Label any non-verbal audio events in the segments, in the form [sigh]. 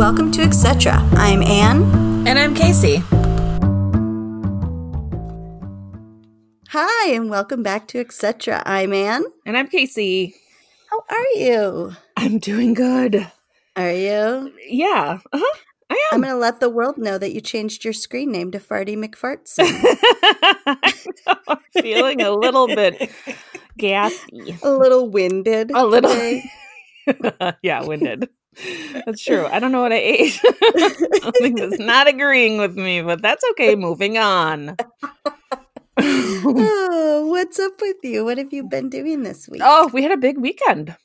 Welcome to Etc. I'm Anne. And I'm Casey. Hi, and welcome back to Etc. I'm Anne. And I'm Casey. How are you? I'm doing good. Are you? Yeah. Uh-huh. I am. I'm going to let the world know that you changed your screen name to Farty McFartson. I'm [laughs] feeling a little bit gassy. A little winded. A little. [laughs] yeah, winded. That's true. I don't know what I ate. [laughs] Something that's not agreeing with me, but that's okay. Moving on. [laughs] oh, what's up with you? What have you been doing this week? Oh, we had a big weekend.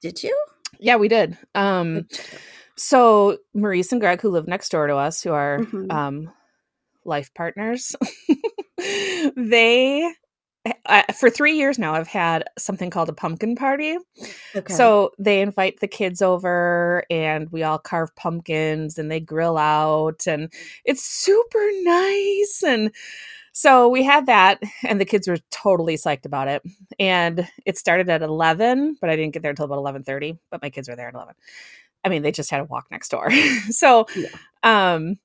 Did you? Yeah, we did. Um, so Maurice and Greg, who live next door to us, who are mm-hmm. um, life partners, [laughs] they I, for three years now, I've had something called a pumpkin party. Okay. So they invite the kids over and we all carve pumpkins and they grill out and it's super nice. And so we had that and the kids were totally psyched about it. And it started at 11, but I didn't get there until about 11:30, but my kids were there at 11. I mean, they just had to walk next door. [laughs] so yeah. um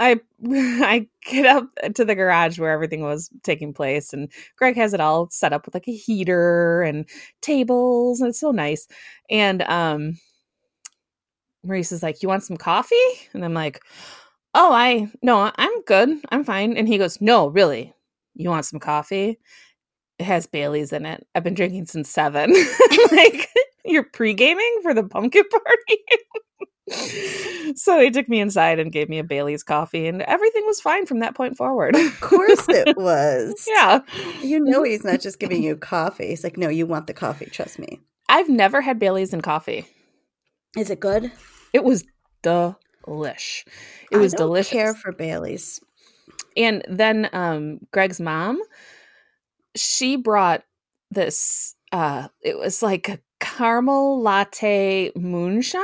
I [laughs] I get up to the garage where everything was taking place, and Greg has it all set up with like a heater and tables, and it's so nice. And um, Maurice is like, "You want some coffee?" And I'm like, "Oh, I no, I'm good, I'm fine." And he goes, "No, really, you want some coffee? It has Bailey's in it. I've been drinking since seven. [laughs] like, you're pre gaming for the pumpkin [laughs] party." So he took me inside and gave me a Bailey's coffee, and everything was fine from that point forward. Of course it [laughs] was. yeah. You know, he's not just giving [laughs] you coffee. He's like, no, you want the coffee. Trust me. I've never had Bailey's and coffee. Is it good? It was delish. It was delicious. care for Bailey's. And then um, Greg's mom, she brought this, uh, it was like a caramel latte moonshine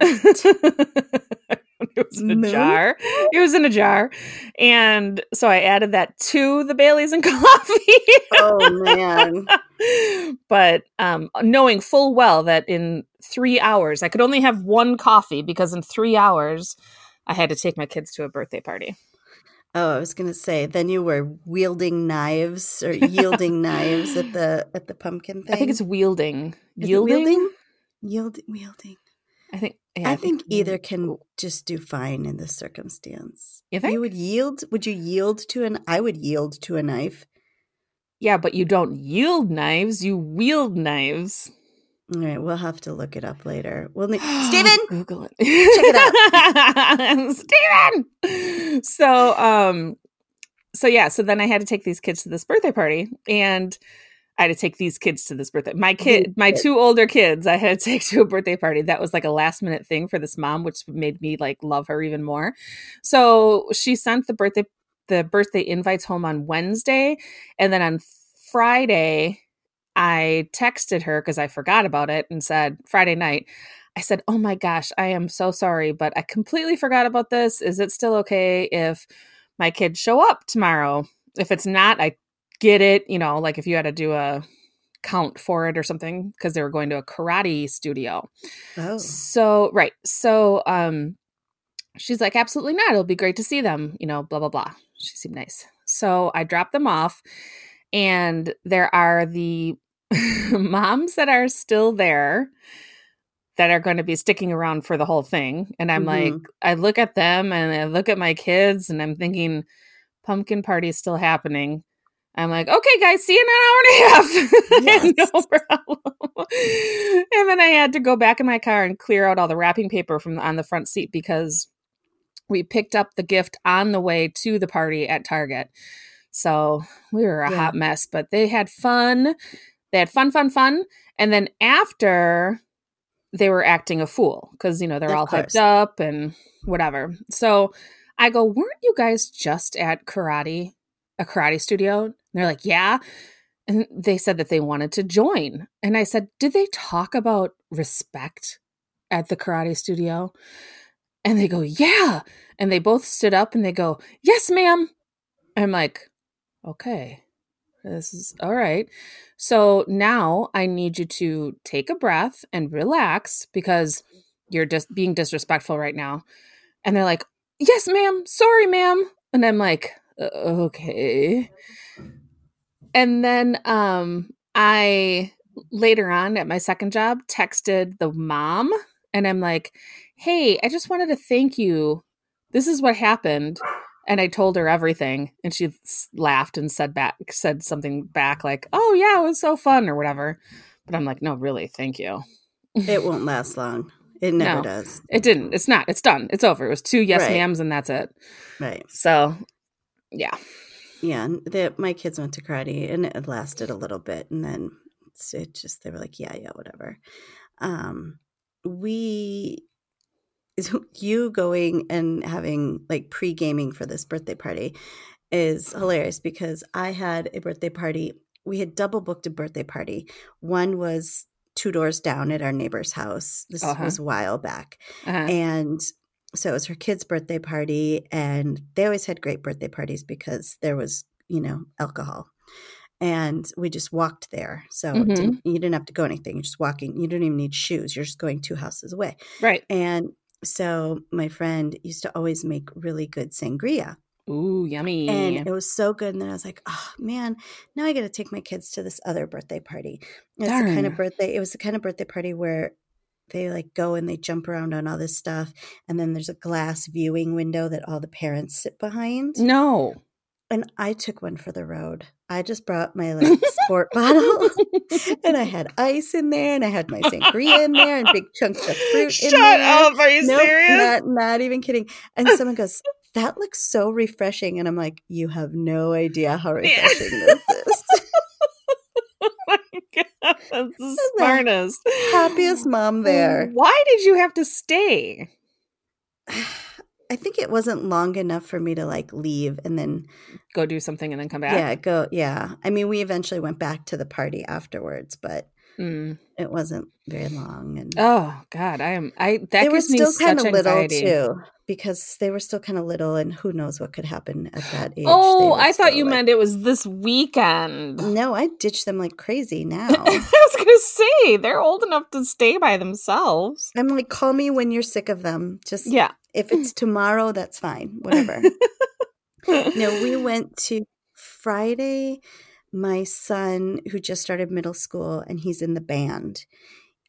it was in a Moon? jar. It was in a jar. And so I added that to the Bailey's and [laughs] coffee. oh man. [laughs] but um, knowing full well that in three hours I could only have one coffee because in three hours I had to take my kids to a birthday party. Oh, I was going to say. Then you were wielding knives or [laughs] yielding knives at the at the pumpkin thing. I think it's wielding. Is yielding. wielding. Yield, wielding. I think. Yeah, I, think, either can just do fine in this circumstance. You think you would yield? Would you yield to an? I would yield to a knife. Yeah, but you don't yield knives. You wield knives. All right, we'll have to look it up later. We'll need [gasps] Steven! Google it. Check it out. [laughs] Steven! So um so yeah, so then I had to take these kids to this birthday party and I had to take these kids to this birthday. My kid, my two older kids, I had to [laughs] take to a birthday party. That was like a last minute thing for this mom, which made me like love her even more. So she sent the birthday the birthday invites home on Wednesday, and then on Friday, I texted her because I forgot about it and said Friday night. I said, "Oh my gosh, I am so sorry, but I completely forgot about this. Is it still okay if my kids show up tomorrow? If it's not, I get it, you know, like if you had to do a count for it or something because they were going to a karate studio. Oh. So, right. So, um she's like absolutely not. It'll be great to see them, you know, blah blah blah. She seemed nice. So, I dropped them off and there are the [laughs] moms that are still there that are going to be sticking around for the whole thing. And I'm mm-hmm. like, I look at them and I look at my kids and I'm thinking, pumpkin party is still happening. I'm like, okay, guys, see you in an hour and a half. [laughs] Yes. no problem. and then I had to go back in my car and clear out all the wrapping paper from on the front seat because we picked up the gift on the way to the party at Target. So we were a yeah. hot mess, but they had fun. They had fun, fun, fun. And then after they were acting a fool because, you know, they're of all course. hyped up and whatever. So I go, weren't you guys just at karate, a karate studio? And they're like, yeah. And they said that they wanted to join. And I said, did they talk about respect at the karate studio? And they go, yeah. And they both stood up and they go, yes, ma'am. I'm like, okay, this is all right. So now I need you to take a breath and relax because you're just being disrespectful right now. And they're like, yes, ma'am. Sorry, ma'am. And I'm like, "Uh, okay. And then um, I later on at my second job texted the mom and I'm like, hey, I just wanted to thank you. This is what happened. And I told her everything. And she laughed and said back, said something back like, oh, yeah, it was so fun or whatever. But I'm like, no, really, thank you. It won't last long. It [laughs] never No. does. It didn't. It's not. It's done. It's over. It was two yes Right. ma'ams and that's it. Right. So, yeah. Yeah. and The, my kids went to karate and it lasted a little bit. And then it just, they were like, yeah, yeah, whatever. Um, we, is you going and having like pre gaming for this birthday party is hilarious because I had a birthday party. We had double booked a birthday party. One was two doors down at our neighbor's house. This Uh-huh. was a while back. Uh-huh. And so it was her kid's birthday party. And they always had great birthday parties because there was, you know, alcohol. And we just walked there. So Mhm. didn't, you didn't have to go anything. You're just walking. You don't even need shoes. You're just going two houses away. Right. And so my friend used to always make really good sangria. Ooh, yummy. And it was so good. And then I was like, oh man, now I got to take my kids to this other birthday party. It's the kind of birthday, it was the kind of birthday party where they like go and they jump around on all this stuff. And then there's a glass viewing window that all the parents sit behind. no. And I took one for the road. I just brought my like sport bottle [laughs] and I had ice in there and I had my sangria in there and big chunks of fruit in Shut up. Are you Nope, serious? Not, not even kidding. And someone [laughs] goes, That looks so refreshing. And I'm like, You have no idea how refreshing this is. oh my God. That's the smartest. Happiest mom there. Why did you have to stay? [sighs] I think it wasn't long enough for me to like leave and then, Go do something and then come back? yeah, go. Yeah. I mean, we eventually went back to the party afterwards, but Mm. it wasn't very long. And Oh God, I am. I that they were still kind of little too because they were still kind of little and who knows what could happen at that [sighs] age. Oh, I thought you like- meant it was this weekend. No, I ditched them like crazy [laughs] now. I was gonna say they're old enough to stay by themselves. I'm like, call me when you're sick of them. Just Yeah. if it's [laughs] tomorrow, that's fine. Whatever. [laughs] no, we went to Friday. My son, who just started middle school and he's in the band,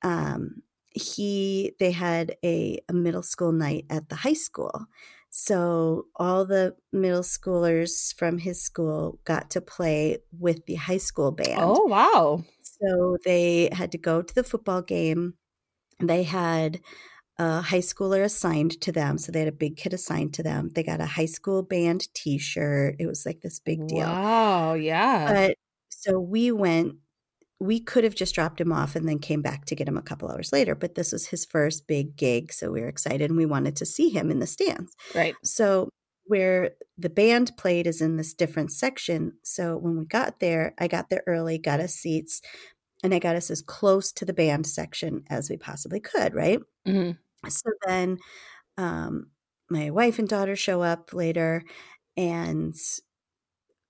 um, he they had a, a middle school night at the high school. So all the middle schoolers from his school got to play with the high school band. Oh wow. So they had to go to the football game. They had a high schooler assigned to them. So they had a big kid assigned to them. They got a high school band t shirt. It was like this big deal. Wow. Yeah. But so we went, we could have just dropped him off and then came back to get him a couple hours later. But this was his first big gig. So we were excited and we wanted to see him in the stands. right. So where the band played is in this different section. So when we got there, I got there early, got us seats, and I got us as close to the band section as we possibly could, right? hmm So then um, my wife and daughter show up later, and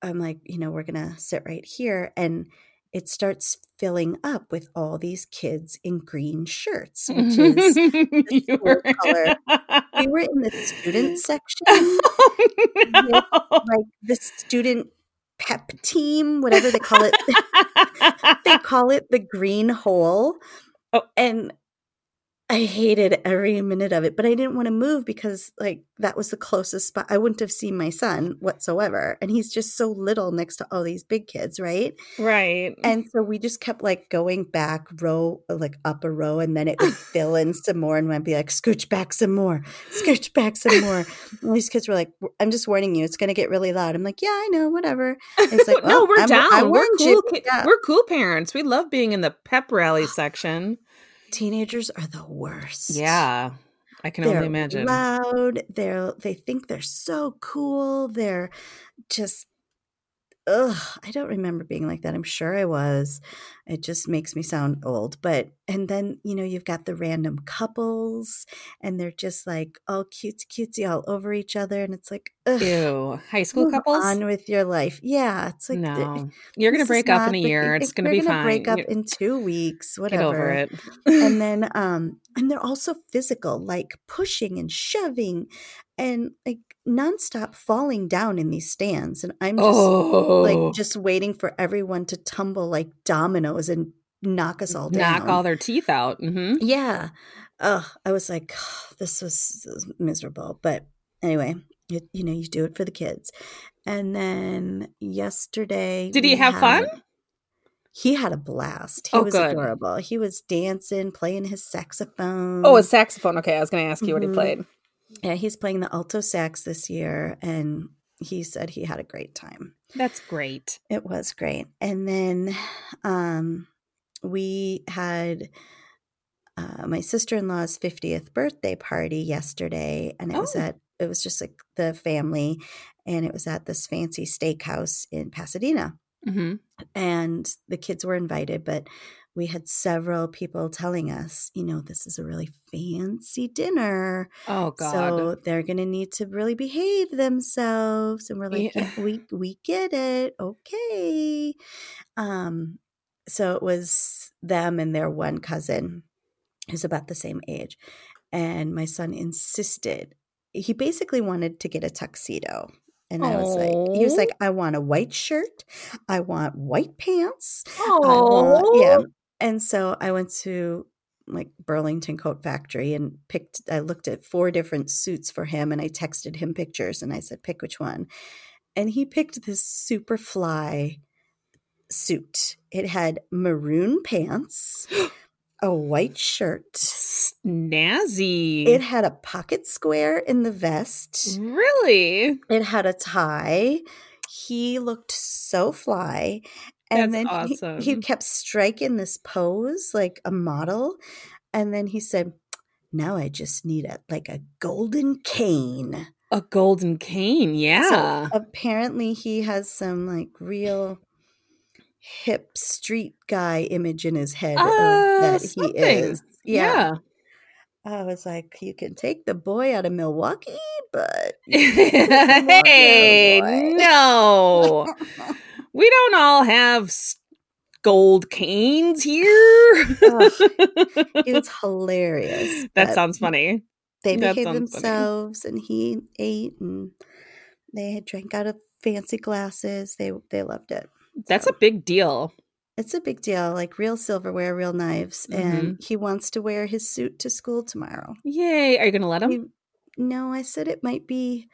I'm like, you know, we're going to sit right here. And it starts filling up with all these kids in green shirts, which is [laughs] you were color. we were in the student [laughs] section oh, no. like the student pep team, whatever they call it. [laughs] they call it the green hole. Oh. And I hated every minute of it, but I didn't want to move because like that was the closest spot. I wouldn't have seen my son whatsoever. And he's just so little next to all these big kids, right? right. And so we just kept like going back row, like up a row, and then it would [laughs] fill in some more, and I'd be like, scooch back some more, scooch back some more. And these kids were like, I'm just warning you, it's going to get really loud. I'm like, yeah, I know, whatever. And he's like, [laughs] no, well, we're I'm- down. I we're cool. you. ki- Yeah. We're cool parents. We love being in the pep rally section. Teenagers are the worst. Yeah, I can They're only imagine. loud. They're they think they're so cool. They're just ugh. I don't remember being like that. I'm sure I was. It just makes me sound old. But, and then, you know, you've got the random couples and they're just like all cutesy cutesy all over each other. And it's like, ugh, Ew. High school couples? on with your life. Yeah. It's like, no. You're going to break up in a year. It's going to be gonna fine. break up in two weeks, Get whatever over it. and [laughs] then um and they're also physical like pushing and shoving and like nonstop falling down in these stands and i'm just oh. like just waiting for everyone to tumble like dominoes and knock us all down knock all their teeth out. hmm yeah oh i was like [sighs] this was, this was miserable but anyway you, you know you do it for the kids and then yesterday Did he have fun? he had a blast. He Oh, was good. adorable. He was dancing, playing his saxophone. Oh, a saxophone. Okay, I was going to ask you what he Mhm. played. yeah, he's playing the alto sax this year, and he said he had a great time. That's great. It was great. And then um, we had uh, my sister in law's 50th birthday party yesterday, and it was Oh. at it was just like the family, and it was at this fancy steakhouse in Pasadena hmm and the kids were invited, but we had several people telling us, you know, this is a really fancy dinner. Oh, God. So they're going to need to really behave themselves. And we're like, Yeah. yeah, we, we get it. Okay. Um, so it was them and their one cousin who's about the same age. And my son insisted, he basically wanted to get a tuxedo. And I was like, he was like, I want a white shirt. I want white pants. Oh, yeah. And so I went to like Burlington Coat Factory and picked, I looked at four different suits for him and I texted him pictures and I said, pick which one. And he picked this super fly suit. It had maroon pants, [gasps] a white shirt. Snazzy. It had a pocket square in the vest. really? It had a tie. He looked so fly. And That's then he- he, kept striking this pose like a model. And then he said, Now I just need a like a golden cane. A golden cane. Yeah. So apparently he has some like real hip street guy image in his head of Uh, that he is. yeah. I was like, you can take the boy out of Milwaukee, but you can't take the Milwaukee hey, out of the boy. no. [laughs] [laughs] we don't all have gold canes here. [laughs] It was hilarious. that sounds funny. They behaved sounds funny. themselves, and he ate, and they had drank out of fancy glasses. They they loved it. That's a big deal. It's a big deal, like real silverware, real knives, and Mm-hmm. he wants to wear his suit to school tomorrow. Yay. Are you going to let him? He- no, I said it might be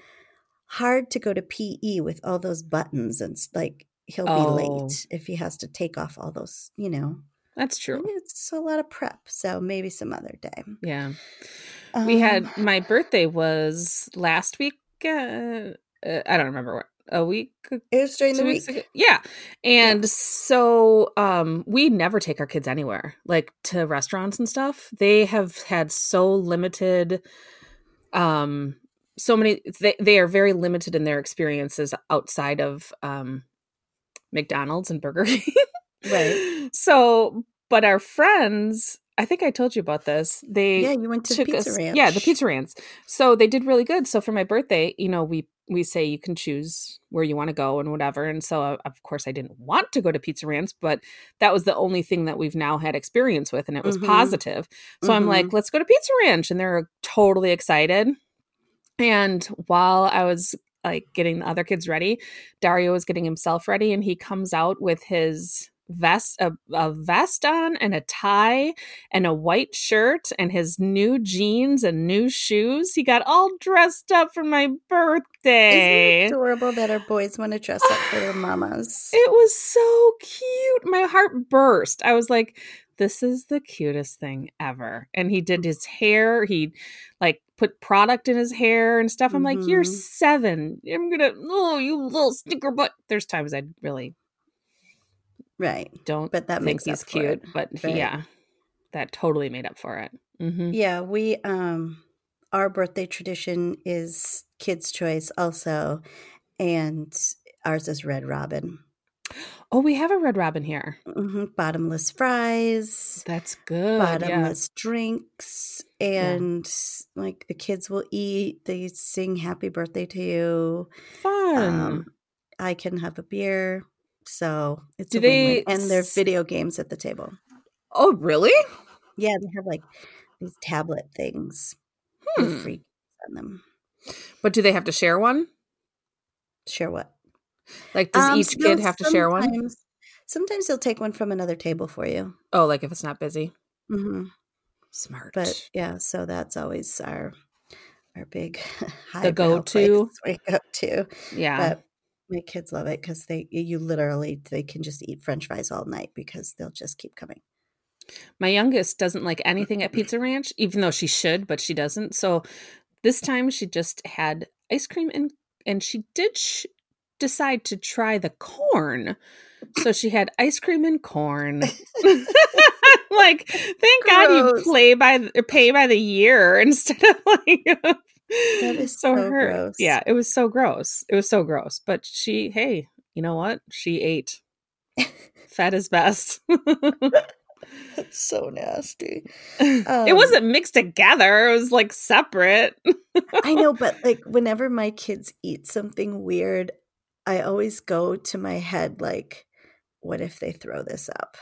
hard to go to PE with all those buttons, and s- like he'll be Oh. late if he has to take off all those. You know, That's true. it's a lot of prep. So maybe some other day. Yeah. We had Um, my birthday was last week. Uh, uh, I don't remember what a week, it was during the week. ago. Yeah, and so um, we never take our kids anywhere, like to restaurants and stuff. They have had so limited, um, so many. They they are very limited in their experiences outside of um, McDonald's and Burger King. Right. [laughs] So, but our friends. I think I told you about this. They Yeah, you went to Pizza us- Ranch. Yeah, the Pizza Ranch. So they did really good. So for my birthday, you know, we we say you can choose where you want to go and whatever. And so uh, of course I didn't want to go to Pizza Ranch, but that was the only thing that we've now had experience with, and it was Mhm. positive. So I'm Mhm. like, let's go to Pizza Ranch, and they're totally excited. And while I was like getting the other kids ready, Dario is getting himself ready, and he comes out with his vest a, a vest on and a tie and a white shirt and his new jeans and new shoes. He got all dressed up for my Isn't birthday. it adorable that our boys want to dress up for their mamas? [sighs] it was so cute. My heart burst. I was like this is the cutest thing ever. And he did his hair. He like put product in his hair and stuff i'm like you're Mhm. seven i'm gonna oh you little stinker butt there's times I'd really Right. don't But that think makes he's cute, it, but right? yeah, that totally made up for it. hmm Yeah, we um our birthday tradition is kids choice also and ours is Red Robin. Oh, we have a Red Robin here. hmm Bottomless fries, That's good. Yeah. bottomless drinks, and like the kids will eat. They sing happy birthday to you. Fun. Um, I can have a beer. So it's Do they and there's video games at the table. oh, really? Yeah, they have like these tablet things Hmm. free on them. But do they have to share one? Share what? Like, does Um, each kid have to share one? sometimes- they'll take one from another table for you. Oh, like if it's not busy. hmm Smart. But yeah, so that's always our our big [laughs] high The go-to? [laughs] We go to, yeah. but my kids love it because they you literally they can just eat French fries all night because they'll just keep coming. My youngest doesn't like anything at Pizza Ranch, even though she should, but she doesn't. So this time she just had ice cream and and she did sh- decide to try the corn. So she had ice cream and corn. [laughs] [laughs] like, thank God you play by the, pay by the year [laughs] instead of like. That is so gross. Yeah, it was so gross. It was so gross. But she, hey, you know what? She ate. Fat is best. That's so nasty. it Um, wasn't mixed together. It was like separate. I know, but like whenever my kids eat something weird, I always go to my head like, what if they throw this up?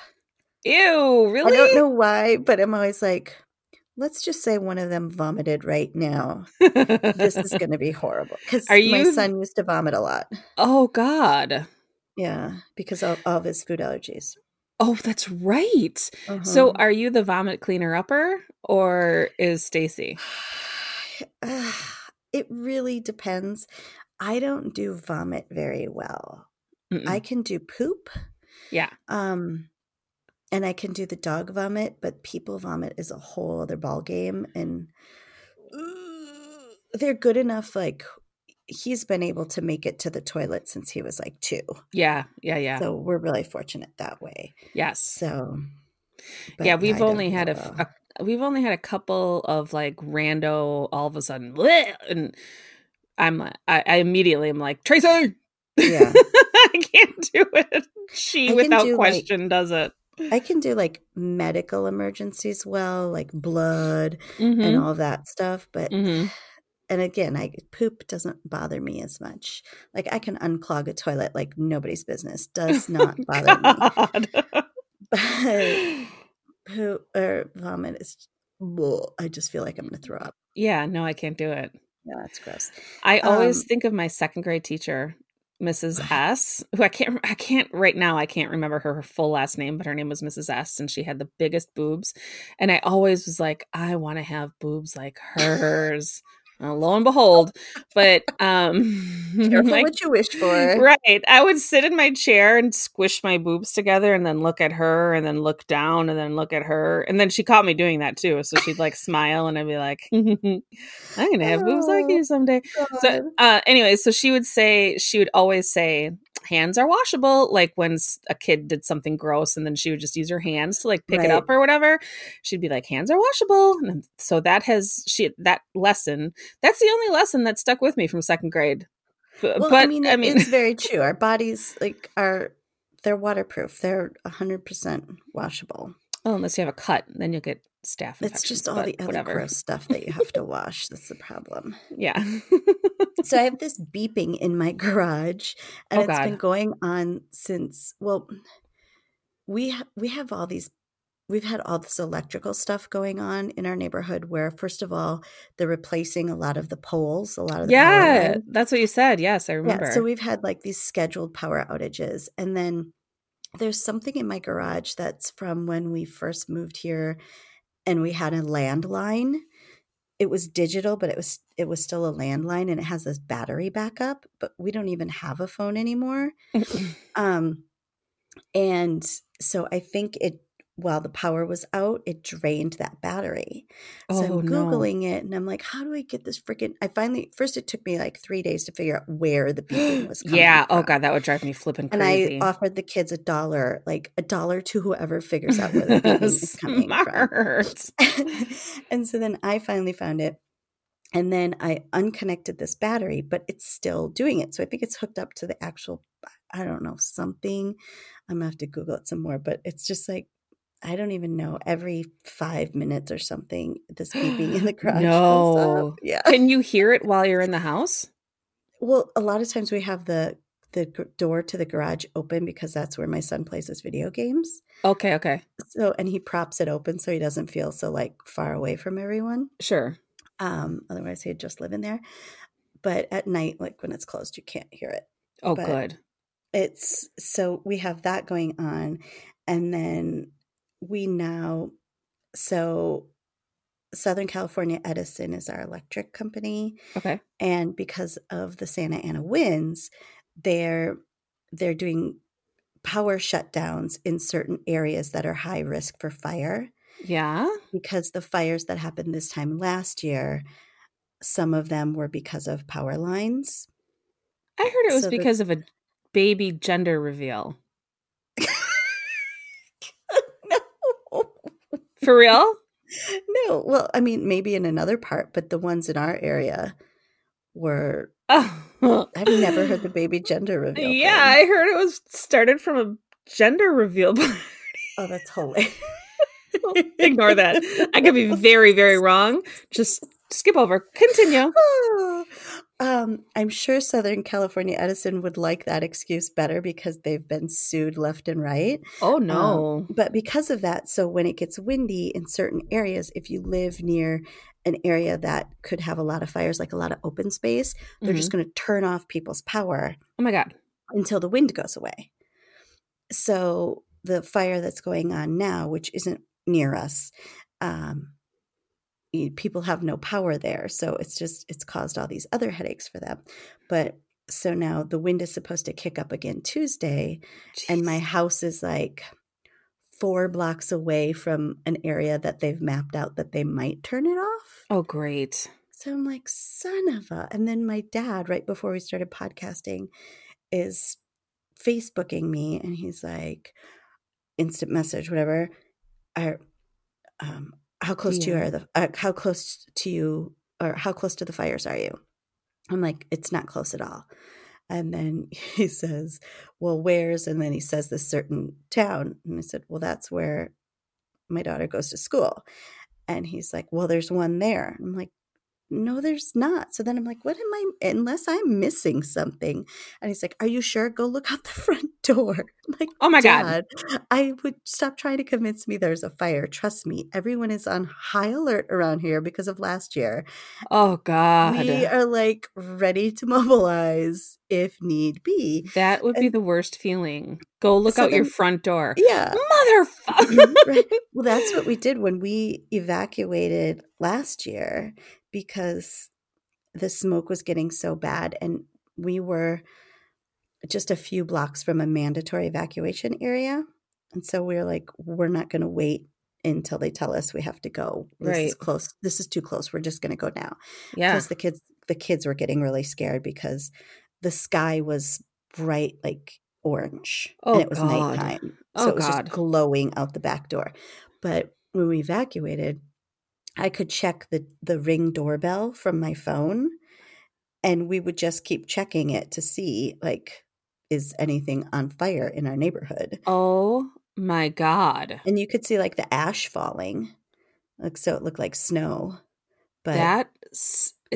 Ew, really? I don't know why, but I'm always like, let's just say one of them vomited right now. This is [laughs] going to be horrible. Because Are my son used to vomit a lot. oh God. Yeah, because of, of his food allergies. Oh, that's right. So Mhm. are you the vomit cleaner upper or is Stacy? [sighs] it really depends. I don't do vomit very well. Mm-mm. I can do poop. yeah. Um, and I can do the dog vomit, but people vomit is a whole other ball game, and they're good enough. Like he's been able to make it to the toilet since he was like two, Yeah. Yeah. Yeah. so we're really fortunate that way. yes. So, yeah, we've only had a, a- we've only had a couple of like rando all of a sudden "Bleh," and I'm I, I immediately am like Tracy Yeah. [laughs] I can't do it she without do, like- question does it I can do like medical emergencies well, like blood Mhm, and all that stuff, but mhm. and again, I poop doesn't bother me as much. Like I can unclog a toilet like nobody's business. [laughs] Does not bother me. [laughs] But poop or vomit is I just feel like I'm gonna throw up. yeah no I can't do it No, that's gross. I always Um, think of my second grade teacher, Mrs. [sighs] S, who I can't I can't right now I can't remember her, her full last name, but her name was Mrs. S and she had the biggest boobs. And I always was like, I want to have boobs like [laughs] hers. Lo and behold, but um [laughs] Careful like, what you wish for. Right. I would sit in my chair and squish my boobs together and then look at her and then look down and then look at her. And then she caught me doing that too. So she'd like smile and I'd be like, [laughs] I'm to have boobs like Oh, you someday. God. So, uh, anyway, so she would say, she would always say, hands are washable. Like when a kid did something gross and then she would just use her hands to like pick it up or whatever. She'd be like, hands are washable. And so that has, she, that lesson, that's the only lesson that stuck with me from second grade. Well, but I mean, it's very true. Our bodies like are they're waterproof. They're hundred percent washable. Oh, unless you have a cut, then you'll get staph. It's just all the other whatever. gross stuff that you have to wash. That's the problem. [laughs] Yeah. so I have [laughs] this beeping in my garage, and Oh, it's been going on since. Well, we ha- we have all these. We've had all this electrical stuff going on in our neighborhood. Where first of all, they're replacing a lot of the poles, a lot of the yeah, that's what you said. Yes, I remember. Yeah, so we've had like these scheduled power outages. And then there's something in my garage that's from when we first moved here and we had a landline. It was digital, but it was it was still a landline and it has this battery backup, but we don't even have a phone anymore. Um and so I think it while the power was out, it drained that battery. Oh, So oh I'm no. Googling it and I'm like, how do I get this freaking I finally first it took me like three days to figure out where the beeping was [gasps] coming yeah. Oh god, that would drive me flipping And crazy. I offered the kids a dollar, like a dollar to whoever figures out where the [laughs] beeping is coming from. [laughs] And so then I finally found it. And then I unconnected this battery, but it's still doing it. So I think it's hooked up to the actual I don't know, something. I'm gonna have to Google it some more, but it's just like I don't even know, every five minutes or something, this beeping in the [gasps] garage. No. Yeah. Can you hear it while you're in the house? Well, a lot of times we have the the door to the garage open because that's where my son plays his video games. Okay, okay. So and he props it open so he doesn't feel so like far away from everyone. Sure. Um, otherwise he'd just live in there. But at night, like when it's closed, you can't hear it. Oh, but good. It's so we have that going on. And then we now so Southern California Edison is our electric company. Okay. And because of the Santa Ana winds, they're they're doing power shutdowns in certain areas that are high risk for fire Yeah. because the fires that happened this time last year some of them were because of power lines I heard it was So the- because of a baby gender reveal. no For real? [laughs] no well i mean maybe in another part but the ones in our area were Oh. i've never heard the baby gender reveal Yeah, thing. I heard it was started from a gender reveal. [laughs] oh that's hilarious [laughs] Ignore that. I could be very, very wrong. Just skip over. Continue. Oh, um, I'm sure Southern California Edison would like that excuse better because they've been sued left and right. Oh Um, no. but because of that, so when it gets windy in certain areas, if you live near an area that could have a lot of fires, like a lot of open space, they're just going to turn off people's power oh my god. until the wind goes away. So the fire that's going on now, which isn't near us, um, people have no power there. So it's just, it's caused all these other headaches for them. But so now the wind is supposed to kick up again Tuesday, and my house is like four blocks away from an area that they've mapped out that they might turn it off. Oh great. So I'm like, son of a. And then my dad, right before we started podcasting, is Facebooking me and he's like, instant message, whatever. I, um, how close to you are the, uh, how close to you, or how close to the fires are you? I'm like, it's not close at all. And then [laughs] he says, well, where's, and then he says this certain town. And I said, well, that's where my daughter goes to school. And he's like, well, there's one there. I'm like, no, there's not. So then I'm like, what am I, unless I'm missing something? And he's like, are you sure? Go look out the [laughs] front door. I'm like, Oh my god. I would stop trying to convince me there's a fire. Trust me, everyone is on high alert around here because of last year. Oh god. We are like ready to mobilize if need be. that would be the worst feeling. Go look So out your front door. Yeah. Motherfucker. Mm-hmm. right. Well, that's what we [laughs] did when we evacuated last year because the smoke was getting so bad and we were just a few blocks from a mandatory evacuation area. And so we are like, we're not going to wait until they tell us we have to go. This is Right. close. This is too close. We're just going to go now. Yeah. Plus the kids the kids were getting really scared because the sky was bright like orange Oh, and it was God. nighttime. Oh, so it was God. just glowing out the back door. But when we evacuated, I could check the the ring doorbell from my phone and we would just keep checking it to see like is anything on fire in our neighborhood. Oh my god. And you could see like the ash falling. Like so it looked like snow. But that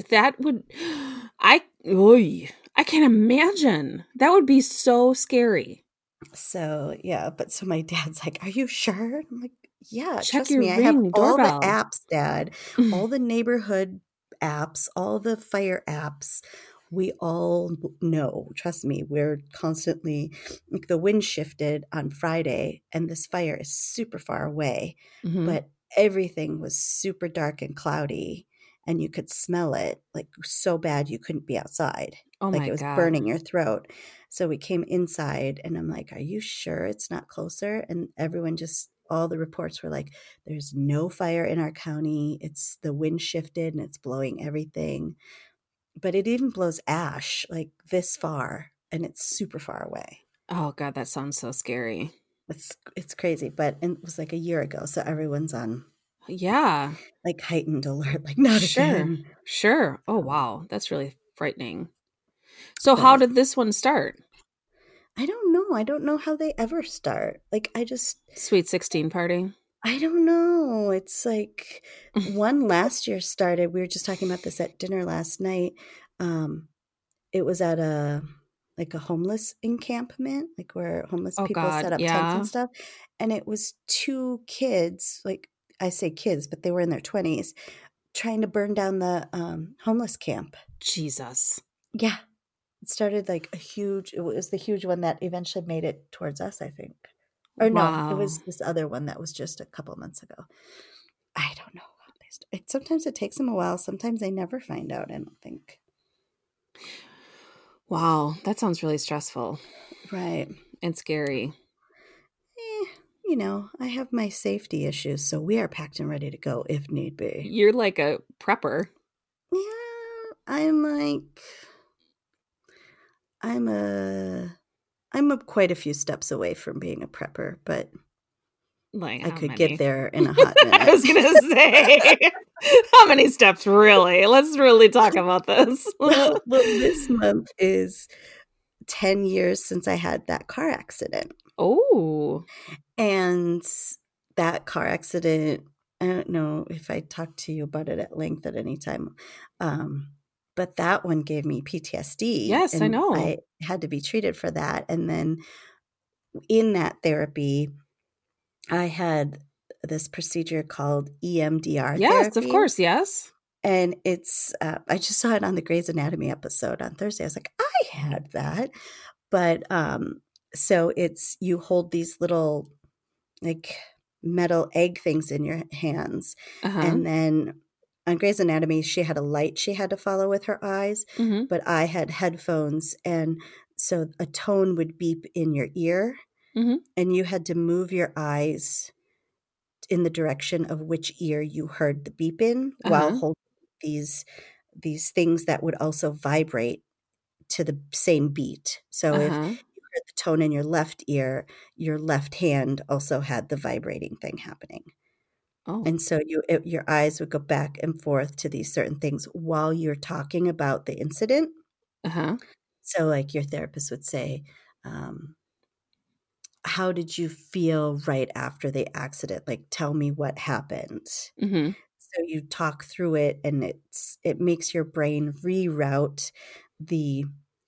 that would [gasps] I oy, I can't imagine. That would be so scary. So yeah, but so my [laughs] dad's like, "Are you sure?" I'm like, "Yeah, Check trust your me. I have Ring all the apps, Dad. All [laughs] the neighborhood apps, all the fire apps. We all know. Trust me. We're constantly like the wind shifted on Friday, and this fire is super far away, Mhm. but everything was super dark and cloudy, and you could smell it like so bad you couldn't be outside oh like it was god. burning your throat. So we came inside and I'm like, Are you sure it's not closer? And everyone just, all the reports were like, There's no fire in our county. It's the wind shifted and it's blowing everything. But it even blows ash like this far and it's super far away. Oh god, that sounds so scary. It's it's crazy. But it was like a year ago. So everyone's on Yeah. like heightened alert, like [laughs] not Sure. again. Sure. Oh um wow, that's really frightening. So how did this one start? I don't know. I don't know how they ever start. Like I just Sweet 16 party. I don't know. It's like [laughs] one last year started. We were just talking about this at dinner last night. Um it was at a like a homeless encampment, like where homeless Oh people God, set up tents and stuff. And it was two kids, like I say kids, but they were in their 20s, trying to burn down the um, homeless camp. Jesus. Yeah. It started like a huge, it was the huge one that eventually made it towards us, I think. Or no, it was this other one that was just a couple months ago. I don't know. how they st- It, sometimes it takes them a while. Sometimes they never find out, I don't think. Wow, that sounds really stressful Right. and scary. Eh, you know, I have my safety issues, so we are packed and ready to go if need be. You're like a prepper. Yeah, I'm like, I'm a, I'm a quite a few steps away from being a prepper, but Like I could many? get there in a [laughs] hot minute. I was gonna say [laughs] how many steps really? Let's really talk about this. [laughs] well, well, this month is 10 years since I had that car accident. oh, And that car accident, I don't know if I talked to you about it at length at any time, um, but that one gave me PTSD. Yes, I know. I had to be treated for that. And then in that therapy, I had this procedure called EMDR. yes, of course, yes. And it's, uh, I just saw it on the Grey's Anatomy episode on Thursday. I was like, I had that. But um, so it's, you hold these little like metal egg things in your hands. Uh-huh. And then on Grey's Anatomy, she had a light she had to follow with her eyes, hmm but I had headphones. And so a tone would beep in your ear, Mhm. and you had to move your eyes in the direction of which ear you heard the beep in while Uh-huh. holding these these things that would also vibrate to the same beat. So if Uh-huh. you heard the tone in your left ear, your left hand also had the vibrating thing happening. Oh, And so you it, your eyes would go back and forth to these certain things while you're talking about the incident. uh-huh. So like your therapist would say, um, how did you feel right after the accident? Like tell me what happened. hmm So you talk through it and it's it makes your brain reroute the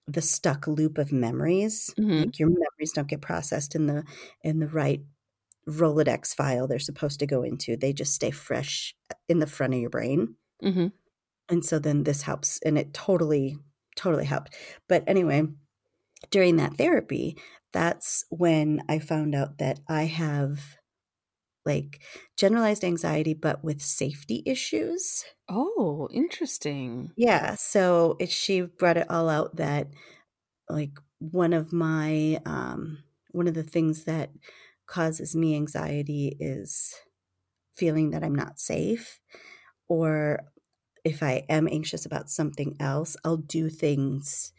the stuck loop of memories. Mhm. Like your memories don't get processed in the in the right Rolodex file they're supposed to go into. They just stay fresh in the front of your brain. hmm And so then this helps and it totally totally helped. But anyway, during that therapy, that's when I found out that I have like generalized anxiety but with safety issues. Oh, interesting. Yeah, so it, she brought it all out that like one of my um one of the things that causes me anxiety is feeling that I'm not safe or if I am anxious about something else, I'll do things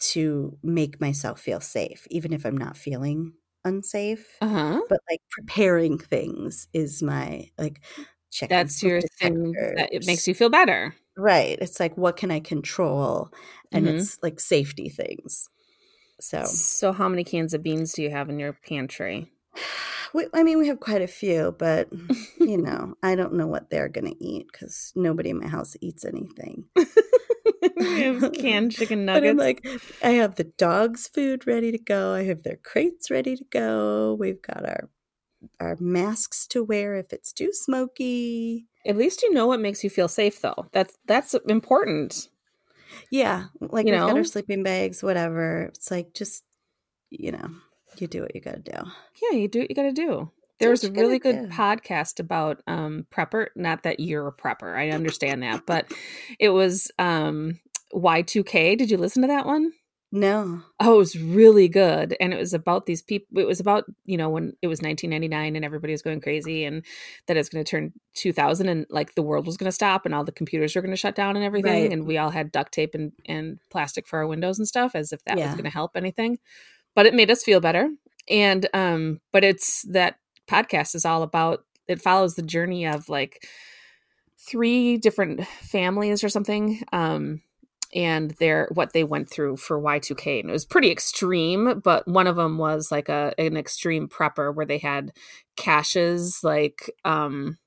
to make myself feel safe even if I'm not feeling unsafe. Uh-huh. But like preparing things is my like checking That's your thing that it makes you feel better. Right. It's like, what can I control? And Mhm. it's like safety things. So, So how many cans of beans do you have in your pantry? [sighs] we, I mean, we have quite a few, but you [laughs] know, I don't know what they're going to eat because nobody in my house eats anything. [laughs] you have [laughs] canned chicken I'm nuggets. like, I have the dog's food ready to go. I have their crates ready to go. We've got our our masks to wear if it's too smoky. At least you know what makes you feel safe though. That's that's important. Yeah, like You we've got know? our sleeping bags, whatever. It's like just you know, you do what you got to do. Yeah, you do what you got to do. Do There was a really good do. podcast about um prepper, not that you're a prepper. I [laughs] understand that, but it was um Y2K. Did you listen to that one? No. Oh, it was really good. And it was about these people. It was about, you know, when it was 1999 and everybody was going crazy and that it's going to turn 2000 and like the world was going to stop and all the computers were going to shut down and everything. Right. And we all had duct tape and, and plastic for our windows and stuff as if that was going to help anything. But it made us feel better. And, um, but it's that podcast is all about, it follows the journey of like three different families or something. Um, and their what they went through for Y2K and it was pretty extreme but one of them was like a an extreme prepper where they had caches like um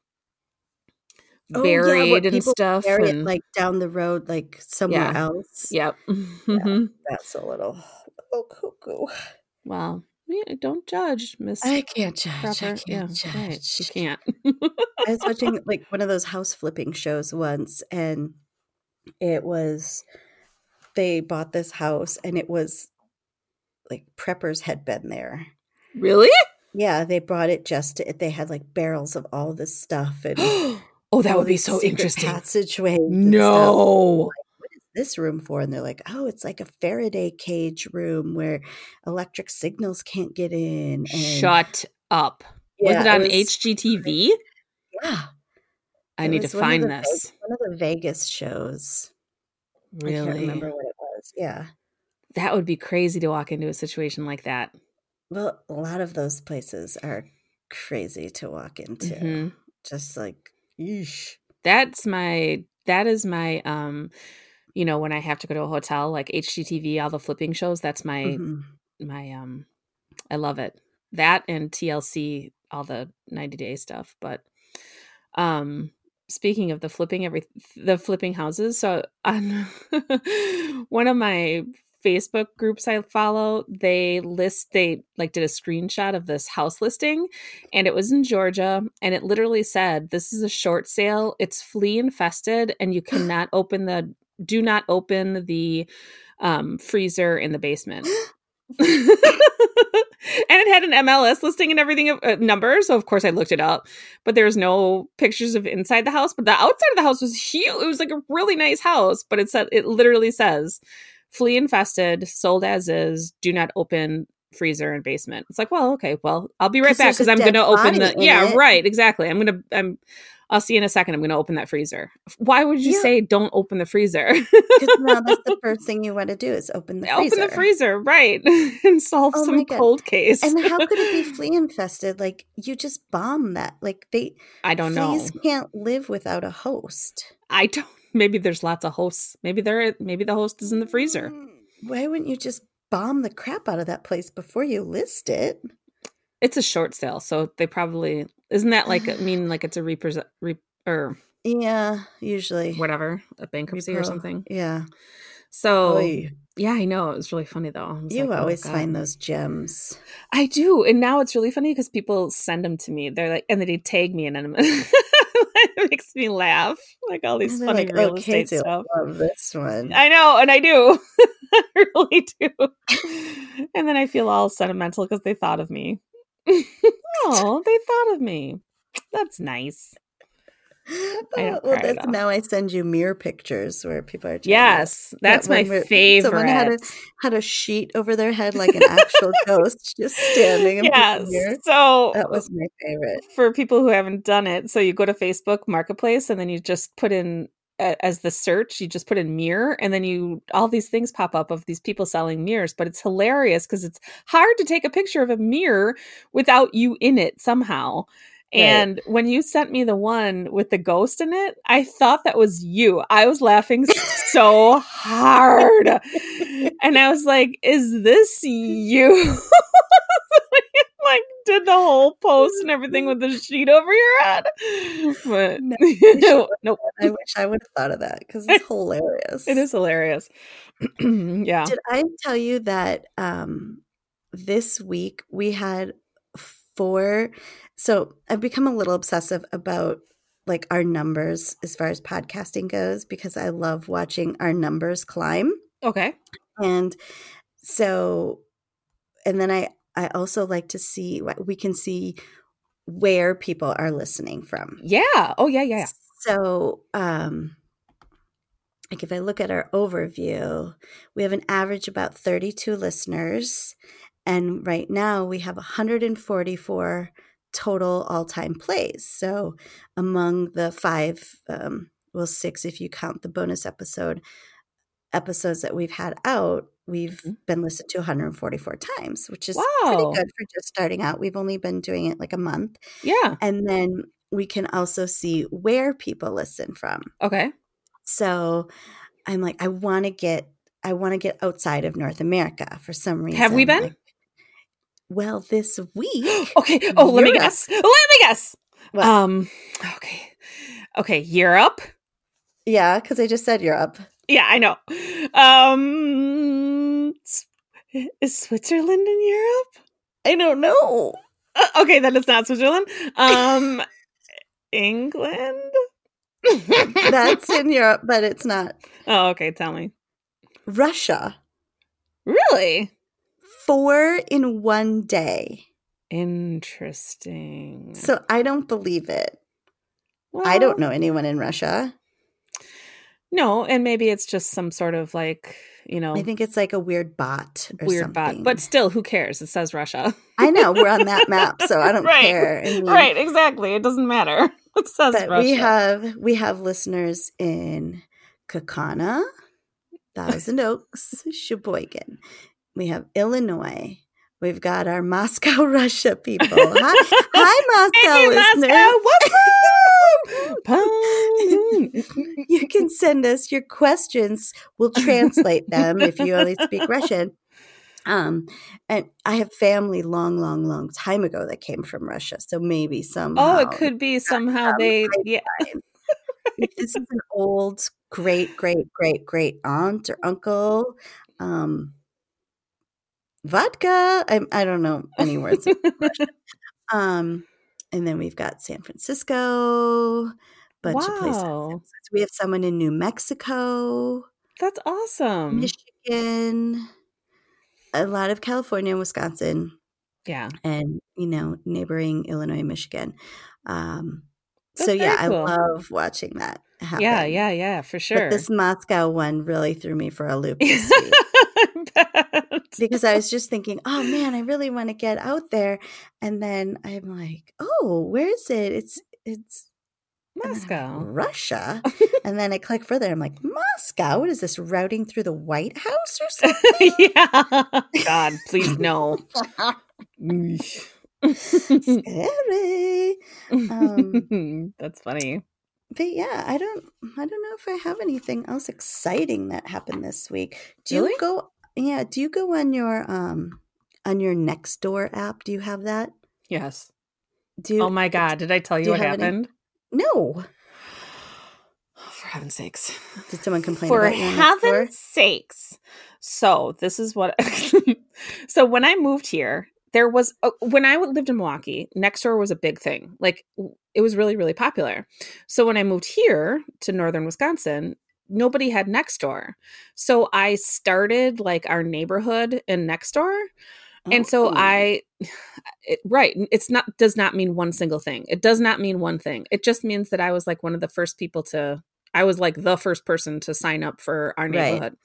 Oh, buried what and stuff bury it, and like, down the road, like, somewhere yeah else. yep [laughs] Yeah, Mhm. that's a little oh, cuckoo. well yeah, don't judge miss I can't judge, I prepper yeah can't right you can't [laughs] I was watching, like, one of those house flipping shows once, and it was they bought this house, and it was like, preppers had been there. really Yeah, they brought it just to they had, like, barrels of all this stuff and [gasps] oh that would be so interesting stuff. no What is this room for? And they're like, "Oh, it's like a Faraday cage room where electric signals can't get in." And shut up was yeah, it it on was hgtv yeah, i it need to find this Ve- one of the Vegas shows. I can't really remember what it was. Yeah. that would be crazy to walk into a situation like that Well, a lot of those places are crazy to walk into. hmm Just like, yeesh. that's my that is my um you know when i have to go to a hotel like hgtv all the flipping shows that's my Mhm. my um i love it that and tlc all the 90 day stuff but um speaking of the flipping every the flipping houses so on [laughs] one of my facebook groups i follow they list they like did a screenshot of this house listing and it was in georgia and it literally said this is a short sale it's flea infested and you [gasps] cannot open the do not open the um freezer in the basement [gasps] [laughs] [laughs] and it had an MLS listing and everything of uh, number. So of course I looked it up, but there's no pictures of inside the house. But the outside of the house was huge. It was like a really nice house, but it said it literally says flea infested, sold as is. Do not open freezer and basement. It's like, well, okay, well, I'll be right back because I'm going to open the. Yeah, it. right. Exactly. I'm gonna. I'm. I'll see you in a second. I'm going to open that freezer. Why would you Yeah. say don't open the freezer? Because now that's the first thing you want to do is open the freezer. open the freezer, right, [laughs] and solve Oh some cold case. And how could it be [laughs] flea infested? Like you just bomb that. Like they I don't know. fleas can't live without a host. I don't. Maybe there's lots of hosts. Maybe there. Maybe the host is in the freezer. Mm, Why wouldn't you just bomb the crap out of that place before you list it? It's a short sale, so they probably isn't that like I [sighs] mean like it's a represent re, or Yeah, usually. whatever a bankruptcy or something. Yeah. So Oy. yeah, I know it was really funny though. You like, oh, always God. find those gems. I do, and now it's really funny because people send them to me. They're like, and then they tag me in them. [laughs] it makes me laugh. Like all these funny like, real oh, estate stuff. I love this one. I know, and I do. [laughs] I really do. [laughs] And then I feel all sentimental because they thought of me. Oh, they thought of me. That's nice. [laughs] Well, that's, now I send you mirror pictures where people are. Yes, that's my favorite. Someone had a had a sheet over their head like an actual [laughs] ghost, just standing. in yes. So That was my favorite. for people who haven't done it, so you go to Facebook Marketplace and then you just put in as the search, you just put in mirror and then you all these things pop up of these people selling mirrors, but it's hilarious because it's hard to take a picture of a mirror without you in it somehow. Right. And when you sent me the one with the ghost in it, I thought that was you. I was laughing so hard. [laughs] And I was like, is this you? [laughs] did the whole post and [laughs] everything with the sheet over your head. But No, you [laughs] nope. I wish I would have thought of that because it's [laughs] hilarious. It is hilarious. [clears throat] yeah. Did I tell you that um, this week we had four? So I've become a little obsessive about like our numbers as far as podcasting goes because I love watching our numbers climb. Okay. And so, and then I I also like to see what we can see where people are listening from. Yeah. Oh yeah, yeah. yeah. So, um, like if I look at our overview, we have an average about 32 listeners, and right now we have 144 total all-time plays. So, among the five, um, well, six if you count the bonus episode episodes that we've had out, we've Mhm. been listened to 144 times, which is pretty good for just starting out. We've only been doing it like a month. Yeah. And then we can also see where people listen from. Okay. So I'm like, I want to get, I want to get outside of North America for some reason. Have we been? Like, well, this week. [gasps] okay. Oh, let me guess. Let me guess. What? Um. Okay. Okay. Europe. yeah, because I just said Europe. Yeah, I know. Um. Is Switzerland in Europe? I don't know. Uh, okay, then it's not Switzerland. Um. England. That's in Europe, but it's not. [laughs] Oh, okay. Tell me. Russia. Really Four in one day. interesting. So I don't believe it. I don't know anyone in Russia. No, and maybe it's just some sort of like you know I think it's like a weird bot or weird something. bot, but still, who cares? It says Russia. I know we're on that [laughs] map, so I don't Right. care. I mean, right, exactly. It doesn't matter. [laughs] It says But Russia. we have we have listeners in Kaukauna, Thousand Oaks, Sheboygan. We have Illinois. We've got our Moscow, [laughs] Russia people. Hi, hi Moscow Hey, listeners. Moscow. You can send us your questions. We'll translate them if you only speak [laughs] Russian. Um, and I have family long, long, long time ago that came from Russia. So maybe somehow oh, it could be somehow they yeah. this is an old great great great great aunt or uncle um vodka i, I don't know any words [laughs] um and then we've got san francisco bunch of places. We have someone in new mexico. That's awesome. michigan. A lot of california and wisconsin. Yeah, and you know neighboring illinois michigan. Um That's so yeah cool. i love watching that happen. yeah, yeah, yeah, for sure. But this Moscow one really threw me for a loop [laughs] because I was just thinking, oh man, I really want to get out there, and then I'm like, oh, where is it? It's it's and Moscow. Russia, [laughs] and then I click further. I'm like, Moscow. What is this routing through the White House or [laughs] something? yeah. [laughs] God, please no. Scary. Um, That's funny. But yeah, I don't I don't know if I have anything else exciting that happened this week. Do Really? you go yeah, do you go on your um on your Nextdoor app? Do you have that? Yes. Do you Oh my God. Did I tell you you what have any- happened? No. [sighs] For heaven's sakes. Did someone complain For about your Nextdoor? heaven's sakes. So this is what. [laughs] so when I moved here, there was uh, when I lived in Milwaukee, Nextdoor was a big thing. Like it was really really popular. So when I moved here to northern Wisconsin, nobody had Nextdoor. So I started like our neighborhood and in Nextdoor. And so Oh. I it, right, it's not does not mean one single thing. It does not mean one thing. It just means that I was like one of the first people to I was like the first person to sign up for our Right. neighborhood.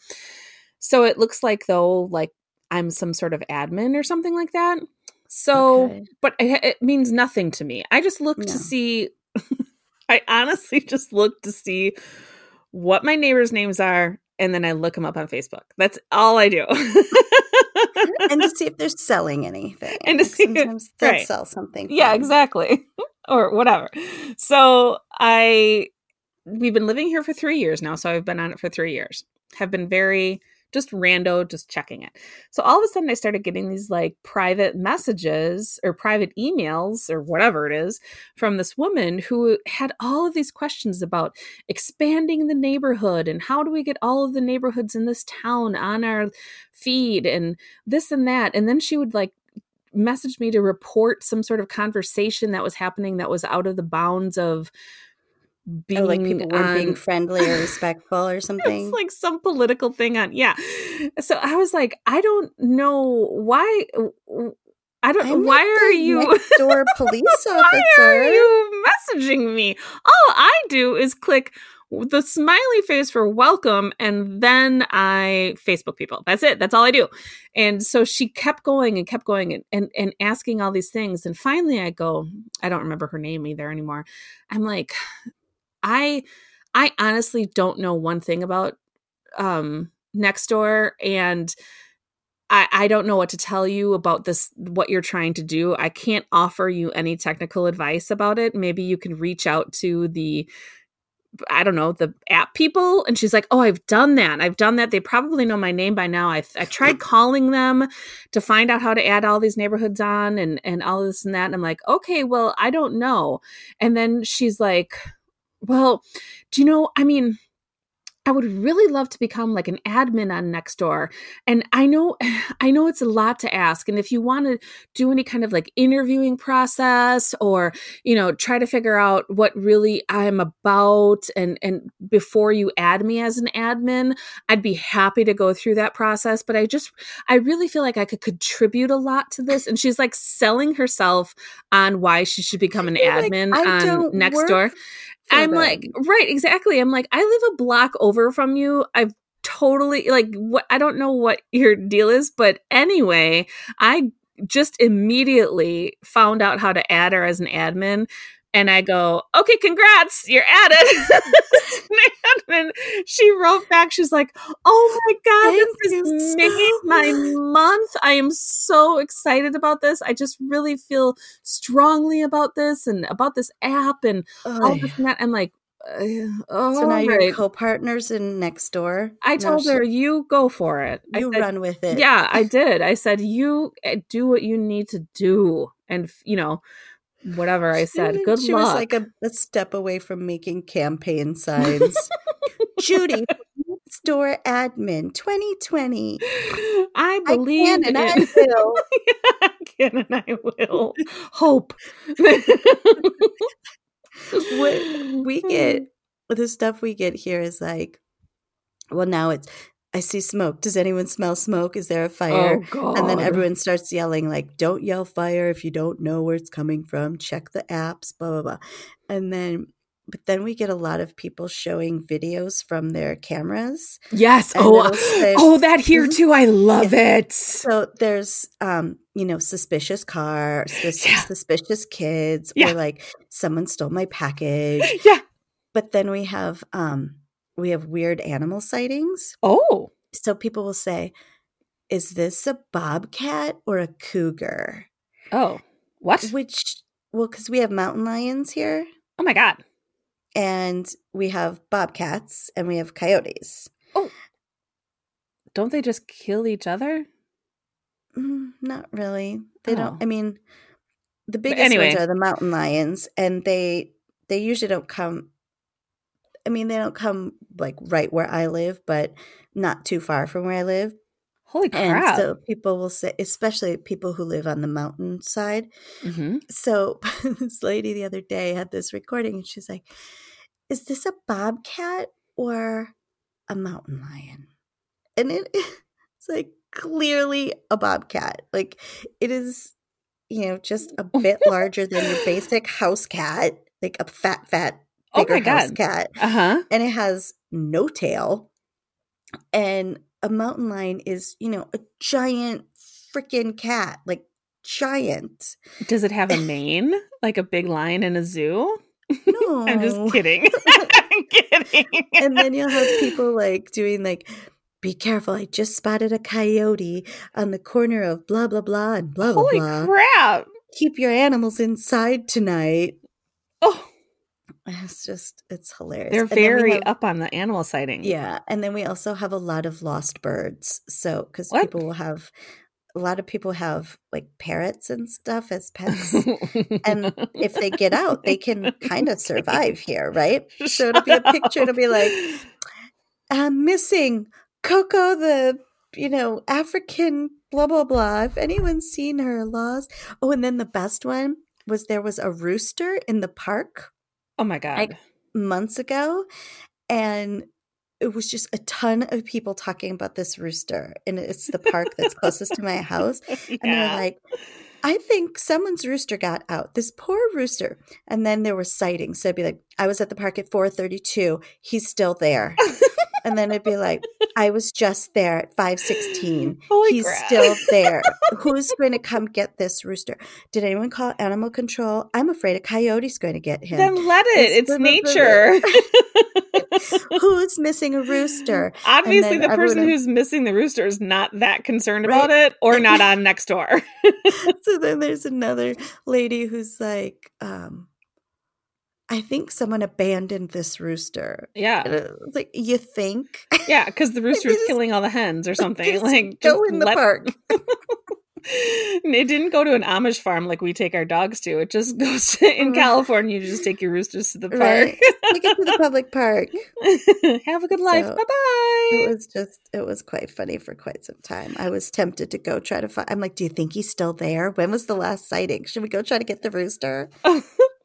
So it looks like though like I'm some sort of admin or something like that. So Okay. but it, it means nothing to me. I just look No. to see [laughs] I honestly just look to see what my neighbors' names are and then I look them up on Facebook. That's all I do. and to see if they're selling anything. [laughs] And to see- sometimes they'll right. sell something. yeah, exactly. [laughs] or whatever. So I we've been living here for 3 years now, so I've been on it for 3 years. Have been very just rando just checking it. So all of a sudden I started getting these like private messages or private emails or whatever it is from this woman who had all of these questions about expanding the neighborhood and how do we get all of the neighborhoods in this town on our feed and this and that and then she would like message me to report some sort of conversation that was happening that was out of the bounds of being Oh, like people weren't being friendly or respectful or [laughs] something. it's like some political thing on yeah. So i was like i don't know why i don't I'm why are you door police officer? [laughs] why are you messaging me? All i do is click the smiley face for welcome and then i facebook people. That's it. That's all i do. And so she kept going and kept going and, and and asking all these things. And finally i go i don't remember her name either anymore. I'm like i i honestly don't know one thing about um Nextdoor and I, I don't know what to tell you about this what you're trying to do i can't offer you any technical advice about it maybe you can reach out to the I don't know, the app people. And she's like, Oh, I've done that. I've done that. They probably know my name by now. I, I tried calling them to find out how to add all these neighborhoods on and, and all this and that. And I'm like, Okay, well, I don't know. And then she's like, Well, do you know, I mean, I would really love to become like an admin on Nextdoor. And I know [sighs] I know it's a lot to ask and if you want to do any kind of like interviewing process or, you know, try to figure out what really I'm about and and before you add me as an admin, I'd be happy to go through that process, but I just I really feel like I could contribute a lot to this and she's like selling herself on why she should become an admin like, on Nextdoor. I'm them. like, right, exactly. I'm like, I live a block over from you. I've totally like what I don't know what your deal is, but anyway, I just immediately found out how to add her as an admin. And I go, okay, congrats, you're at it. [laughs] [laughs] and she wrote back, she's like, oh my God, Thank this so my month. I am so excited about this. I just really feel strongly about this and about this app and all this and that. I'm like, oh, So now you're co-partners in Nextdoor. I told she- her, you go for it. You said, run with it. yeah, I did. I said, you uh, do what you need to do. And, you know, whatever I said, good she luck. was like a, a step away from making campaign signs. [laughs] Judy, store admin 2020. I I believe can and I [laughs] will. I can and I will. Hope. [laughs] what we get the stuff we get here is like well now it's i see smoke does anyone smell smoke is there a fire Oh, and then everyone starts yelling like don't yell fire if you don't know where it's coming from check the apps blah blah blah and then but then we get a lot of people showing videos from their cameras Yes. Oh, say- oh, that here Mhm. too. I love it. so there's um you know suspicious car sus- Yeah. suspicious kids Yeah. or like someone stole my package Yeah. but then we have um we have weird animal sightings Oh, so people will say is this a bobcat or a cougar oh, what? which well because we have mountain lions here Oh my God. and we have bobcats and we have coyotes Oh. Don't they just kill each other? Mm, not really they Oh. don't i mean the biggest anyway. ones are the mountain lions and they they usually don't come i mean they don't come like right where i live but not too far from where i live Holy And crap. so people will say, especially people who live on the mountain side. hmm So [laughs] this lady the other day had this recording and she's like, Is this a bobcat or a mountain lion? And it, [laughs] it's like clearly a bobcat. Like it is, you know, just a bit [laughs] larger than your basic house cat, like a fat, fat, bigger my house God. cat Uh huh. and it has no tail. And a mountain lion is, you know, a giant freaking cat, like giant. Does it have a [laughs] mane like a big lion in a zoo? No. [laughs] I'm just kidding. [laughs] I'm kidding. and then you'll have people like doing like, be careful, I just spotted a coyote on the corner of blah blah blah and blah blah Holy crap. Keep your animals inside tonight. Oh, [laughs] It's just it's hilarious. they're And then we very have- up on the animal sighting. Yeah, and then we also have a lot of lost birds. So because people will have a lot of people have like parrots and stuff as pets. [laughs] and if they get out, they can kind of survive here, right? [laughs] So it'll be a picture, it'll be like, I'm uh, missing Coco the you know, African blah blah blah. If anyone's seen her lost. Oh, and then the best one was there was a rooster in the park oh my god. months ago and it was just a ton of people talking about this rooster and it's the park that's closest to my [laughs] house and they're like i think someone's rooster got out. This poor rooster. And then there were sightings so it'd be like i was at the park at 4.32 he's still there [laughs] and then it'd be like i was just there at 5.16 [laughs] Holy he's crap. still there [laughs] who's going to come get this rooster did anyone call animal control i'm afraid a coyote's going to get him Then let it. It's It's nature. [laughs] who's missing a rooster? Obviously, the person everyone- who's missing the rooster is not that concerned Right. about it or not on Nextdoor. so then there's another lady who's like, um, I think someone abandoned this rooster. Yeah. And it was like, you think? Yeah, because the [laughs] rooster is just- killing all the hens or [laughs] something. Like, go just in the let- park. [laughs] it didn't go to an Amish farm like we take our dogs to. It just goes to, in Mm. California. You just take your roosters to the park. Right. Take it to the public park. Have a good life. So, bye bye. It was just, it was quite funny for quite some time. I was tempted to go try to find. I'm like, do you think he's still there? When was the last sighting? Should we go try to get the rooster?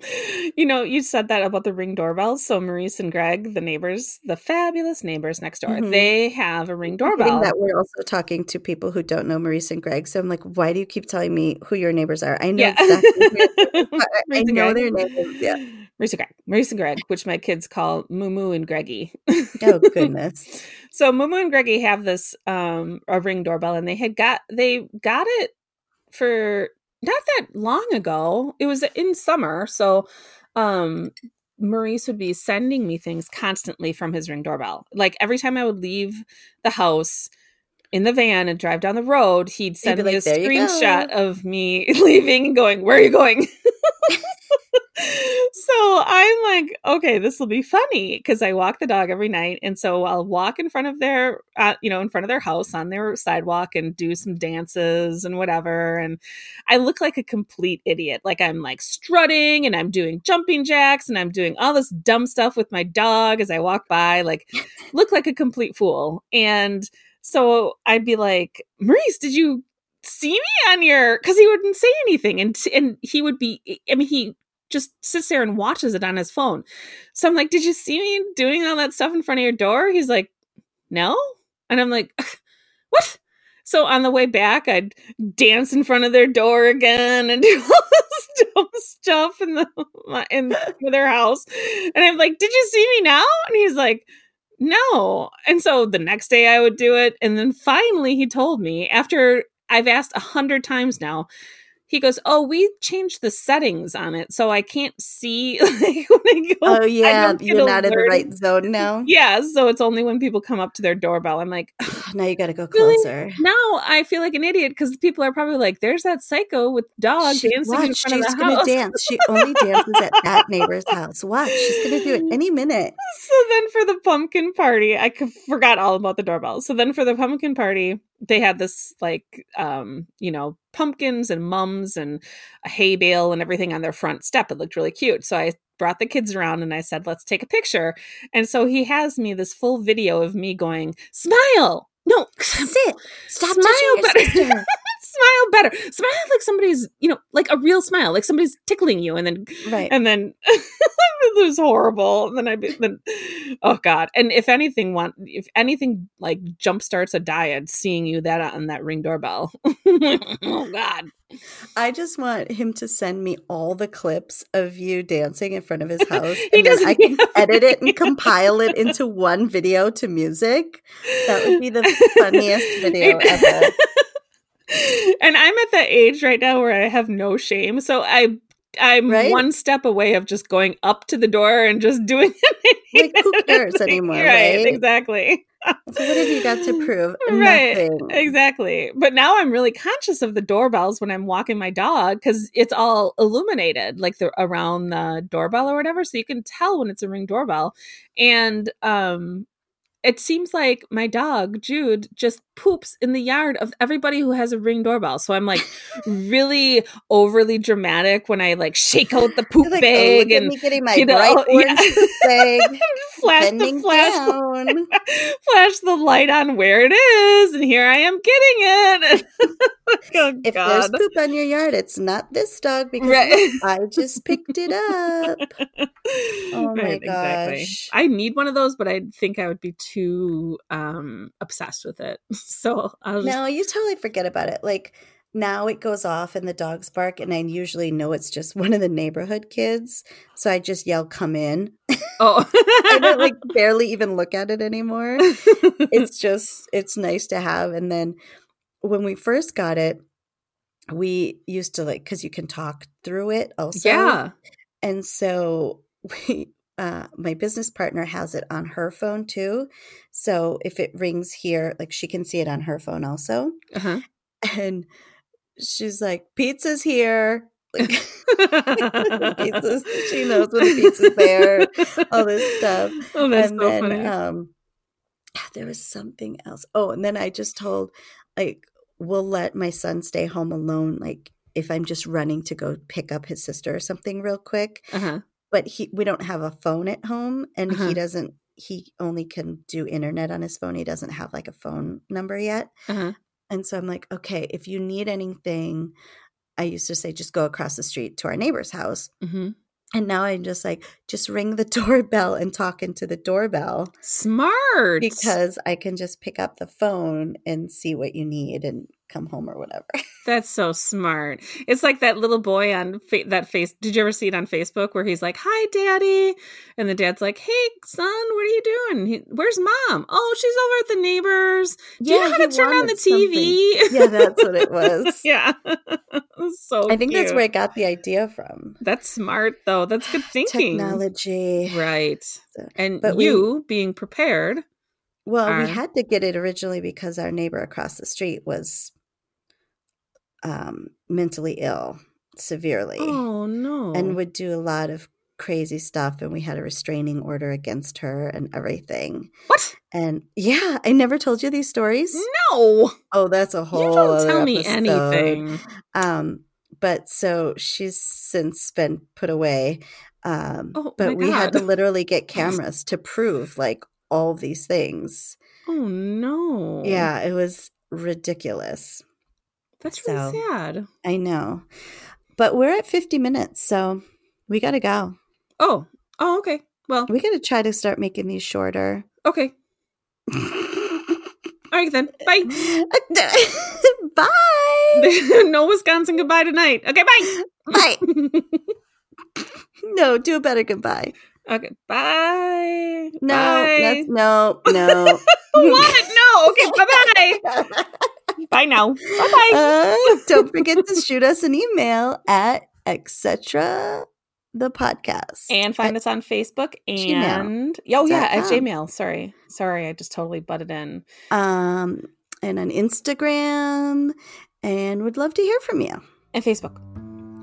[laughs] you know, you said that about the ring doorbells. So Maurice and Greg, the neighbors, the fabulous neighbors next door, Mhm. they have a ring doorbell. that we're also talking to people who don't know Maurice and Greg. So I'm like, why do you keep telling me who your neighbors are? I know Yeah. exactly. Who your neighbors are. [laughs] I know Greg. their names. Yeah. Maurice and Greg, Maurice and Greg, which my kids call Moo Moo and Greggy. Oh [laughs] goodness. So Momo and Greggy have this um a ring doorbell and they had got they got it for not that long ago. It was in summer, so um Maurice would be sending me things constantly from his ring doorbell. Like every time I would leave the house in the van and drive down the road, he'd send me like, a "There you go." screenshot of me [laughs] leaving and going, "Where are you going?" [laughs] [laughs] so I'm like, okay, this will be funny because I walk the dog every night, and so I'll walk in front of their, uh, you know, in front of their house on their sidewalk and do some dances and whatever, and I look like a complete idiot. Like I'm like strutting and I'm doing jumping jacks and I'm doing all this dumb stuff with my dog as I walk by, like [laughs] look like a complete fool. And so I'd be like, Maurice, did you see me on your because he wouldn't say anything and and he would be i mean he just sits there and watches it on his phone. So i'm like did you see me doing all that stuff in front of your door? He's like no. And i'm like [laughs] what? So on the way back i'd dance in front of their door again and [laughs] do all this dumb stuff in the in their house. And i'm like did you see me now? And he's like no. And so the next day i would do it. And then finally he told me after I've asked a hundred times now. He goes, "Oh, we changed the settings on it, so I can't see [laughs] like when I go." Oh yeah, you're not in the right zone now. [laughs] Yeah, so it's only when people come up to their doorbell. I'm like, [sighs] Now you got to go [sighs] Really? closer. now I feel like an idiot because people are probably like, "There's that psycho with dog She- dancing in front she's of the gonna house." dance. She only dances at that neighbor's house. Watch, she's gonna do it [laughs] any minute. so then for the pumpkin party, I forgot all about the doorbell. So then for the pumpkin party, they had this like um, you know, pumpkins and mums and a hay bale and everything on their front step. It looked really cute. So I brought the kids around and I said, "Let's take a picture." And so he has me this full video of me going, "Smile." No, [laughs] Sit. Stop Smile better. [laughs] smile better. Smile like somebody's, you know, like a real smile, like somebody's tickling you and then Right. and then [laughs] [laughs] was horrible. And then I be- then oh god. And if anything want if anything like jump starts a diet, seeing you that uh, on that ring doorbell. [laughs] oh god. I just want him to send me all the clips of you dancing in front of his [laughs] house. He and doesn't I can edit it and compile it into one video to music. That would be the funniest video ever. and I'm at that age right now where I have no shame. So I I'm Right? one step away of just going up to the door and just doing [laughs] it. Like, who cares anymore, right? Exactly. So what have you got to prove? [laughs] Right, Nothing. Exactly. But now I'm really conscious of the doorbells when I'm walking my dog because it's all illuminated, like the around the doorbell or whatever. So you can tell when it's a ring doorbell. And um it seems like my dog, Jude, just poops in the yard of everybody who has a ring doorbell. So I'm like really overly dramatic when I like shake out the poop like, oh, bag at and getting my you know, bright yeah. orange bag, [laughs] flash the flash down. [laughs] flash the light on where it is, and here I am getting it. [laughs] oh, If there's poop on your yard, it's not this dog because Right. I just picked it up. Oh my gosh. I need one of those, but I think I would be too um obsessed with it. [laughs] So I'll just No, you totally forget about it. Like now it goes off and the dogs bark, and I usually know it's just [laughs] one of the neighborhood kids. So I just yell, come in. oh [laughs] I don't like barely even look at it anymore. It's just, it's nice to have. And then when we first got it, we used to like, because you can talk through it also. yeah. And so we, uh, my business partner has it on her phone too. So if it rings here, like she can see it on her phone also. Uh-huh. And she's like, pizza's here. Like [laughs] pizzas. She knows when the pizza's there, all this stuff. [laughs] Oh, that's and so then funny. um there was something else. Oh, and then I just told like we'll let my son stay home alone like if I'm just running to go pick up his sister or something real quick. uh-huh. But he we don't have a phone at home and Uh-huh. he doesn't he only can do internet on his phone. He doesn't have like a phone number yet. Uh-huh. And so I'm like, okay, if you need anything, I used to say just go across the street to our neighbor's house. hmm And now I'm just like, just ring the [laughs] doorbell and talk into the doorbell Smart. because I can just pick up the phone and see what you need and come home or whatever. [laughs] That's so smart. It's like that little boy on fa- that face. Did you ever see it on Facebook where he's like, "Hi, daddy," and the dad's like, "Hey, son, what are you doing? He, where's mom? Oh, she's over at the neighbors. Do you know how to turn on the wanted something. TV?" Yeah, that's what it [laughs] was. yeah. [laughs] so I think that's where I got the idea from. That's smart though. That's good thinking. Technology. Right. So- And but we- you being prepared. Well, we had to get it originally because our neighbor across the street was um, mentally ill severely Oh no. and would do a lot of crazy stuff. And we had a restraining order against her and everything. what? And yeah, I never told you these stories. No. Oh, that's a whole. You don't tell me episode. anything. Um, but so she's since been put away. Um, Oh, but we had to literally get [laughs] cameras to prove like all these things. Oh no. Yeah, it was ridiculous. That's really So- sad. I know. But we're at 50 minutes, so we got to go. Oh. Oh, okay. Well, We got to try to start making these shorter. okay. [laughs] All right then. Bye. [laughs] bye. [laughs] no Wisconsin goodbye tonight. Okay, bye. Bye. No, do a better goodbye. Okay, bye. No, Bye. that's no, [laughs] no. what? No. Okay, bye-bye. [laughs] Bye now. Bye-bye. Uh, don't forget to shoot us an email at etc. the podcast. and find us on Facebook Gmail. and oh yeah, at Gmail. Sorry, sorry, I just totally butted in. um and on Instagram and would love to hear from you. And Facebook.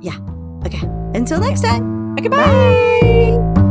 Yeah. Okay. Until next time. Okay, bye. Bye.